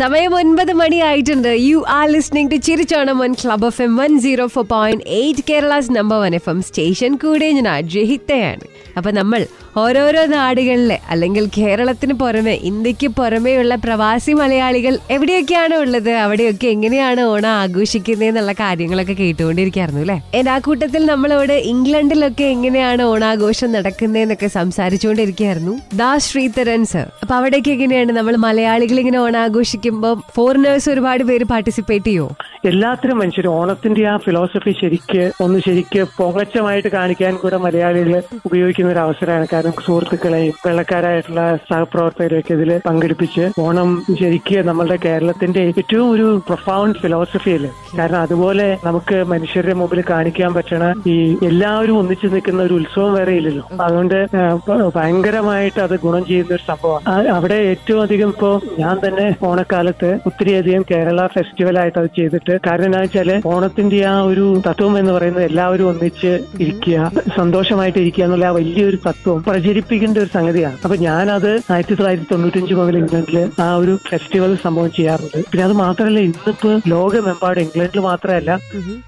സമയം ഒൻപത് മണിയായിട്ടുണ്ട്. You are listening to Chirichonam one club F M one zero four point eight Kerala's number one F M station കൂടെ ഞാൻ അജഹിത്തയാണ് അപ്പൊ നമ്മൾ ഓരോരോ നാടുകളിലെ അല്ലെങ്കിൽ കേരളത്തിന് പുറമെ ഇന്ത്യയ്ക്ക് പുറമെയുള്ള പ്രവാസി മലയാളികൾ എവിടെയൊക്കെയാണ് ഉള്ളത്? അവിടെയൊക്കെ എങ്ങനെയാണ് ഓണം ആഘോഷിക്കുന്നത് എന്നുള്ള കാര്യങ്ങളൊക്കെ കേട്ടുകൊണ്ടിരിക്കായിരുന്നു അല്ലെ? എന്റെ ആ കൂട്ടത്തിൽ നമ്മളോട് ഇംഗ്ലണ്ടിലൊക്കെ എങ്ങനെയാണ് ഓണാഘോഷം നടക്കുന്നതെന്നൊക്കെ സംസാരിച്ചുകൊണ്ടിരിക്കുകയായിരുന്നു. ദാസ് ശ്രീധരൻ സർ അപ്പൊ അവിടേക്ക് എങ്ങനെയാണ് നമ്മൾ മലയാളികൾ ഇങ്ങനെ ഓണാഘോഷിക്കുമ്പോൾ ഫോറിനേഴ്സ് ഒരുപാട് പേര് പാർട്ടിസിപ്പേറ്റ് ചെയ്യുമോ എല്ലാത്തിനും മനുഷ്യരും. ഓണത്തിന്റെ ആ ഫിലോസഫി ശരിക്ക് ഒന്ന് ശരിക്ക് പൊങ്ങച്ചമായിട്ട് കാണിക്കാൻ കൂടെ മലയാളികൾ ഉപയോഗിക്കുന്ന ഒരു അവസരമാണ്. കാരണം സുഹൃത്തുക്കളെയും വെള്ളക്കാരായിട്ടുള്ള സഹപ്രവർത്തകരെയൊക്കെ ഇതിൽ പങ്കെടുപ്പിച്ച് ഓണം ശരിക്ക് നമ്മളുടെ കേരളത്തിന്റെ ഏറ്റവും ഒരു പ്രൊഫൗണ്ട് ഫിലോസഫിയല്ലേ കാരണം അതുപോലെ നമുക്ക് മനുഷ്യരുടെ മുമ്പിൽ കാണിക്കാൻ പറ്റണ ഈ എല്ലാവരും ഒന്നിച്ചു നിൽക്കുന്ന ഒരു ഉത്സവം വേറെ ഇല്ലല്ലോ. അതുകൊണ്ട് ഭയങ്കരമായിട്ട് അത് ഗുണം ചെയ്യുന്ന ഒരു സംഭവമാണ്. അവിടെ ഏറ്റവും അധികം ഇപ്പോ ഞാൻ തന്നെ ഓണക്കാലത്ത് ഒത്തിരിയധികം കേരള ഫെസ്റ്റിവൽ ആയിട്ട് അത് ചെയ്തിട്ട് കാരണം എന്താ വെച്ചാൽ ഓണത്തിന്റെ ആ ഒരു തത്വം എന്ന് പറയുന്നത് എല്ലാവരും ഒന്നിച്ച് ഇരിക്കുക സന്തോഷമായിട്ട് ഇരിക്കുക എന്നുള്ള ആ വലിയൊരു തത്വം പ്രചരിപ്പിക്കേണ്ട ഒരു സംഗതിയാണ്. അപ്പൊ ഞാനത് ആയിരത്തി തൊള്ളായിരത്തി തൊണ്ണൂറ്റഞ്ച് മുതൽ ഇംഗ്ലണ്ടിൽ ആ ഒരു ഫെസ്റ്റിവൽ സംഭവം ചെയ്യാറുണ്ട്. പിന്നെ അത് മാത്രമല്ല ഇന്നിപ്പോ ലോകമെമ്പാടും ഇംഗ്ലണ്ടിൽ മാത്രമല്ല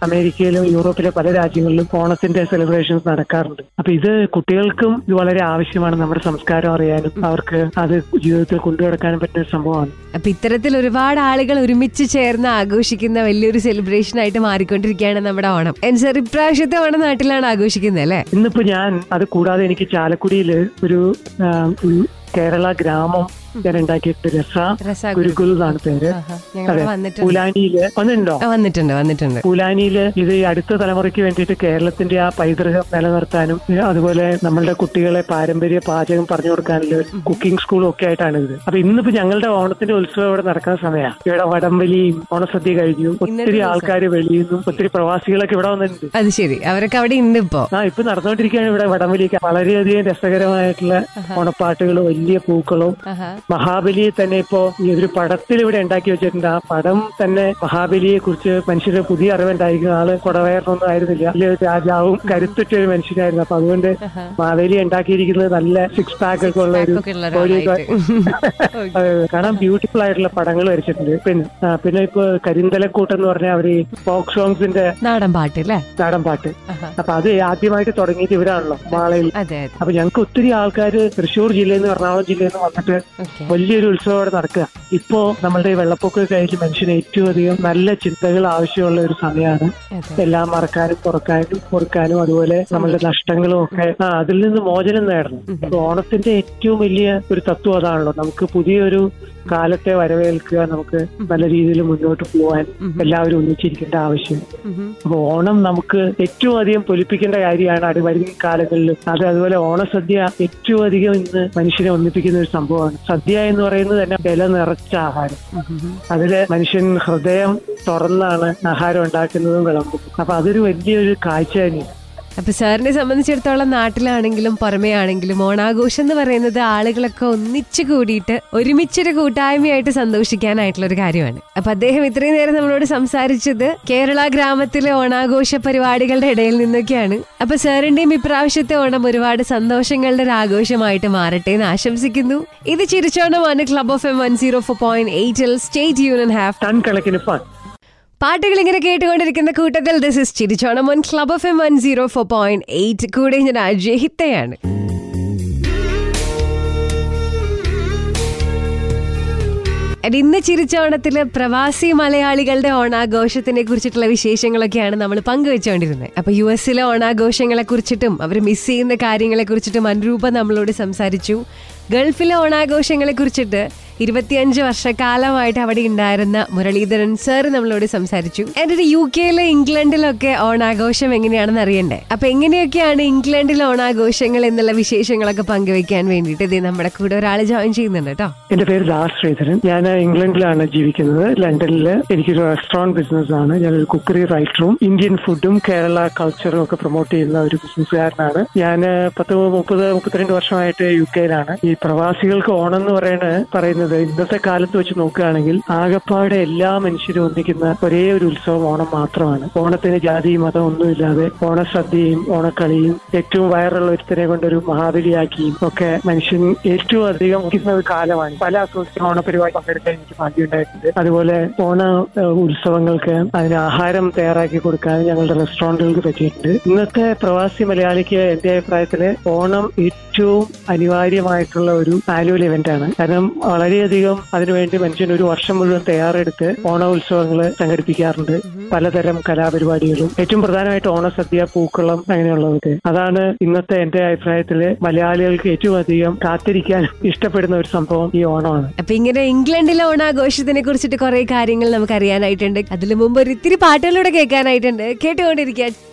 അമേരിക്കയിലും യൂറോപ്പിലെ പല രാജ്യങ്ങളിലും ഓണത്തിന്റെ സെലിബ്രേഷൻസ് നടക്കാറുണ്ട്. അപ്പൊ ഇത് കുട്ടികൾക്കും ഇത് വളരെ ആവശ്യമാണ് നമ്മുടെ സംസ്കാരം അറിയാനും അവർക്ക് അത് ജീവിതത്തിൽ കൊണ്ടുനടക്കാനും പറ്റുന്ന സംഭവമാണ്. അപ്പൊ ഒരുപാട് ആളുകൾ ഒരുമിച്ച് ചേർന്ന് ആഘോഷിക്കുന്ന വലിയൊരു സെലിബ്രേഷൻ ആയിട്ട് മാറിക്കൊണ്ടിരിക്കുകയാണ് നമ്മുടെ ഓണം. എൻസർ ഇപ്രാവശ്യത്തെ ഓണം നാട്ടിലാണ് ആഘോഷിക്കുന്നത് അല്ലേ? ഇന്നിപ്പോ ഞാൻ അത് കൂടാതെ എനിക്ക് ചാലക്കുടിയിൽ ഒരു കേരള ഗ്രാമം ഞാൻ ഉണ്ടാക്കിയിട്ട് രസ ഗുരുകുൽ എന്നാണ് പേര്. പൂലാനിയിൽ വന്നിട്ടുണ്ടോ? വന്നിട്ടുണ്ട് വന്നിട്ടുണ്ട്. പൂലാനിയിൽ ഇത് ഈ അടുത്ത തലമുറയ്ക്ക് വേണ്ടിയിട്ട് കേരളത്തിന്റെ ആ പൈതൃകം നിലനിർത്താനും അതുപോലെ നമ്മളുടെ കുട്ടികളെ പാരമ്പര്യ പാചകം പറഞ്ഞു കൊടുക്കാനുള്ള കുക്കിംഗ് സ്കൂളും ഒക്കെ ആയിട്ടാണ് ഇത്. അപ്പൊ ഇന്നിപ്പോ ഞങ്ങളുടെ ഓണത്തിന്റെ ഉത്സവം ഇവിടെ നടക്കുന്ന സമയമാണ് ഇവിടെ വടംവലിയും ഓണസദ്യ കഴിഞ്ഞു. ഒത്തിരി ആൾക്കാർ വെളിയിൽ നിന്നും ഒത്തിരി പ്രവാസികളൊക്കെ ഇവിടെ വന്നിട്ടുണ്ട്. അത് ശരി. അവരൊക്കെ അവിടെ ഉണ്ട് ഇപ്പോ ആ ഇപ്പൊ നടന്നുകൊണ്ടിരിക്കുകയാണ് ഇവിടെ വടംവലിയൊക്കെ. വളരെയധികം രസകരമായിട്ടുള്ള ഓണപ്പാട്ടുകളും വലിയ പൂക്കളും. മഹാബലിയെ തന്നെ ഇപ്പോ ഈ ഒരു പടത്തിൽ ഇവിടെ ഉണ്ടാക്കി വെച്ചിട്ടുണ്ട്. ആ പടം തന്നെ മഹാബലിയെ കുറിച്ച് മനുഷ്യര് പുതിയ അറിവുണ്ടായിരിക്കുന്ന ആൾ കൊടവയറിനൊന്നും ആയിരുന്നില്ല. വലിയ ഒരു രാജാവും കരുത്തുറ്റ ഒരു മനുഷ്യനായിരുന്നു. അപ്പൊ അതുകൊണ്ട് മഹാബലി ഉണ്ടാക്കിയിരിക്കുന്നത് നല്ല സിക്സ് പാക്ക് ഒക്കെ ഉള്ള ഒരു കാണാൻ ബ്യൂട്ടിഫുൾ ആയിട്ടുള്ള പടങ്ങൾ വരച്ചിട്ടുണ്ട്. പിന്നെ പിന്നെ ഇപ്പൊ കരിന്തലക്കൂട്ട് എന്ന് പറഞ്ഞ അവർ ഫോക്ക് സോങ്സിന്റെ നാടൻ പാട്ട് അല്ലേ? നാടൻ പാട്ട്. അപ്പൊ അത് ആദ്യമായിട്ട് തുടങ്ങിയിട്ട് ഇവരാണല്ലോ മാളയിൽ. അപ്പൊ ഞങ്ങൾക്ക് ഒത്തിരി ആൾക്കാർ തൃശ്ശൂർ ജില്ലയിൽ നിന്ന് എറണാകുളം ജില്ലയിൽ നിന്ന് വന്നിട്ട് വലിയൊരു ഉത്സവം അവിടെ നടക്കുക. ഇപ്പോ നമ്മളുടെ ഈ വെള്ളപ്പൊക്കം കഴിഞ്ഞ് മനുഷ്യന് ഏറ്റവും അധികം നല്ല ചിന്തകൾ ആവശ്യമുള്ള ഒരു സമയമാണ്. എല്ലാം മറക്കാനും തുറക്കാനും പൊറുക്കാനും അതുപോലെ നമ്മളുടെ നഷ്ടങ്ങളും ഒക്കെ ആ അതിൽ നിന്ന് മോചനം നേടണം. ഓണത്തിന്റെ ഏറ്റവും വലിയ ഒരു തത്വം അതാണല്ലോ. നമുക്ക് പുതിയൊരു കാലത്തെ വരവേൽക്കുക നമുക്ക് നല്ല രീതിയിൽ മുന്നോട്ട് പോകാൻ എല്ലാവരും ഒന്നിച്ചിരിക്കേണ്ട ആവശ്യം. അപ്പൊ ഓണം നമുക്ക് ഏറ്റവും അധികം പൊലിപ്പിക്കേണ്ട കാര്യമാണ് അത് കാലങ്ങളിൽ. അത് അതുപോലെ ഓണസദ്യ ഏറ്റവും അധികം ഇന്ന് മനുഷ്യനെ ഒന്നിപ്പിക്കുന്ന ഒരു സംഭവമാണ്. സദ്യ എന്ന് പറയുന്നത് തന്നെ വില നിറച്ച ആഹാരം. അതിൽ മനുഷ്യൻ ഹൃദയം തുറന്നാണ് ആഹാരം ഉണ്ടാക്കുന്നതും വിളമ്പും അപ്പൊ അതൊരു വലിയൊരു കാഴ്ച തന്നെയാണ്. അപ്പൊ സാറിനെ സംബന്ധിച്ചിടത്തോളം നാട്ടിലാണെങ്കിലും പുറമേ ആണെങ്കിലും ഓണാഘോഷം എന്ന് പറയുന്നത് ആളുകളൊക്കെ ഒന്നിച്ചു കൂടിയിട്ട് ഒരുമിച്ചൊരു കൂട്ടായ്മയായിട്ട് സന്തോഷിക്കാനായിട്ടുള്ള ഒരു കാര്യമാണ്. അപ്പൊ അദ്ദേഹം ഇത്രയും നേരം നമ്മളോട് സംസാരിച്ചത് കേരള ഗ്രാമത്തിലെ ഓണാഘോഷ പരിപാടികളുടെ ഇടയിൽ നിന്നൊക്കെയാണ്. അപ്പൊ സാറിന്റെയും ഇപ്രാവശ്യത്തെ ഓണം ഒരുപാട് സന്തോഷങ്ങളുടെ ഒരു ആഘോഷമായിട്ട് മാറട്ടെ എന്ന് ആശംസിക്കുന്നു. ഇത് ചിരിച്ചോണമാണ് club F M one zero four point എയ്റ്റിൽ state യൂണിയൻ ഹാവ് ടൺ കണക്കിന് പാട്ടുകൾ ഇങ്ങനെ കേട്ടുകൊണ്ടിരിക്കുന്ന കൂട്ടത്തിൽ this is Chirichonam club F M one zero four point eight കൂടെ ഞാൻ അജയഹിത്തയാണ് ഇന്ന് ചിരിച്ചോണത്തിൽ പ്രവാസി മലയാളികളുടെ ഓണാഘോഷത്തിനെ കുറിച്ചിട്ടുള്ള വിശേഷങ്ങളൊക്കെയാണ് നമ്മൾ പങ്കുവെച്ചുകൊണ്ടിരുന്നത് അപ്പൊ യു എസിലെ ഓണാഘോഷങ്ങളെ കുറിച്ചിട്ടും അവർ മിസ് ചെയ്യുന്ന കാര്യങ്ങളെ കുറിച്ചിട്ടും അനുരൂപ നമ്മളോട് സംസാരിച്ചു. ഗൾഫിലെ ഓണാഘോഷങ്ങളെ കുറിച്ചിട്ട് ഇരുപത്തിയഞ്ച് വർഷക്കാലമായിട്ട് അവിടെ ഉണ്ടായിരുന്ന മുരളീധരൻ സർ നമ്മളോട് സംസാരിച്ചു. എന്റെ യു കെയിലെ ഇംഗ്ലണ്ടിലൊക്കെ ഓണാഘോഷം എങ്ങനെയാണെന്ന് അറിയണ്ടേ? അപ്പൊ എങ്ങനെയൊക്കെയാണ് ഇംഗ്ലണ്ടിലെ ഓണാഘോഷങ്ങൾ എന്നുള്ള വിശേഷങ്ങളൊക്കെ പങ്കുവെക്കാൻ വേണ്ടിയിട്ട് ഇത് നമ്മുടെ കൂടെ ഒരാൾ ജോയിൻ ചെയ്യുന്നുണ്ട് കേട്ടോ. എന്റെ പേര് ദാസ് ശ്രീധരൻ. ഞാൻ ഇംഗ്ലണ്ടിലാണ് ജീവിക്കുന്നത്. ലണ്ടനിൽ എനിക്കൊരു റെസ്റ്റോറന്റ് ബിസിനസ് ആണ്. ഞാൻ ഒരു കുക്കറി റൈറ്ററും ഇന്ത്യൻ ഫുഡും കേരള കൾച്ചറും ഒക്കെ പ്രൊമോട്ട് ചെയ്യുന്ന ഒരു ബിസിനസ്സുകാരനാണ് ഞാൻ പത്ത് മുപ്പത് മുപ്പത്തിരണ്ട് വർഷമായിട്ട് യു കെയിലാണ് ഈ പ്രവാസികൾക്ക് ഓണം എന്ന് പറയുന്നത് പറയുന്നത് ഇന്നത്തെ കാലത്ത് വെച്ച് നോക്കുകയാണെങ്കിൽ ആകപ്പാടെ എല്ലാ മനുഷ്യരും ഒന്നിക്കുന്ന ഒരേ ഒരു ഉത്സവം ഓണം മാത്രമാണ്. ഓണത്തിന് ജാതി മതം ഒന്നുമില്ലാതെ ഓണസദ്യയും ഓണക്കളിയും ഏറ്റവും വയറുള്ള ഒരുത്തനെ കൊണ്ടൊരു മഹാബലിയാക്കിയും ഒക്കെ മനുഷ്യൻ ഏറ്റവും അധികം ഒരു കാലമാണ്. പല അസോസിയേഷൻ ഓണപരിപാടി പങ്കെടുക്കാൻ എനിക്ക് ഭാഗ്യമുണ്ടായിട്ടുണ്ട്. അതുപോലെ ഓണ ഉത്സവങ്ങൾക്ക് അതിന് ആഹാരം തയ്യാറാക്കി കൊടുക്കാൻ ഞങ്ങളുടെ റെസ്റ്റോറന്റുകൾക്ക് പറ്റിയിട്ടുണ്ട്. ഇന്നത്തെ പ്രവാസി മലയാളിക്ക് എന്റെ അഭിപ്രായത്തിൽ ഓണം ഏറ്റവും അനിവാര്യമായിട്ടുള്ള ഒരു ആനുവൽ ഇവന്റ് ആണ് കാരണം വളരെയധികം അതിനുവേണ്ടി മനുഷ്യൻ ഒരു വർഷം മുഴുവൻ തയ്യാറെടുത്ത് ഓണ ഉത്സവങ്ങൾ സംഘടിപ്പിക്കാറുണ്ട്. പലതരം കലാപരിപാടികളും. ഏറ്റവും പ്രധാനമായിട്ട് ഓണസദ്യ പൂക്കളം അങ്ങനെയുള്ളതൊക്കെ. അതാണ് ഇന്നത്തെ എന്റെ അഭിപ്രായത്തിൽ മലയാളികൾക്ക് ഏറ്റവും അധികം കാത്തിരിക്കാൻ ഇഷ്ടപ്പെടുന്ന ഒരു സംഭവം ഈ ഓണമാണ്. അപ്പൊ ഇങ്ങനെ ഇംഗ്ലണ്ടിലെ ഓണാഘോഷത്തിനെ കുറിച്ചിട്ട് കുറെ കാര്യങ്ങൾ നമുക്ക് അറിയാനായിട്ടുണ്ട് അതിനു മുമ്പ് ഒരു ഇത്തിരി പാട്ടുകളൂടെ കേൾക്കാനായിട്ടുണ്ട്. കേട്ടുകൊണ്ടിരിക്കുക.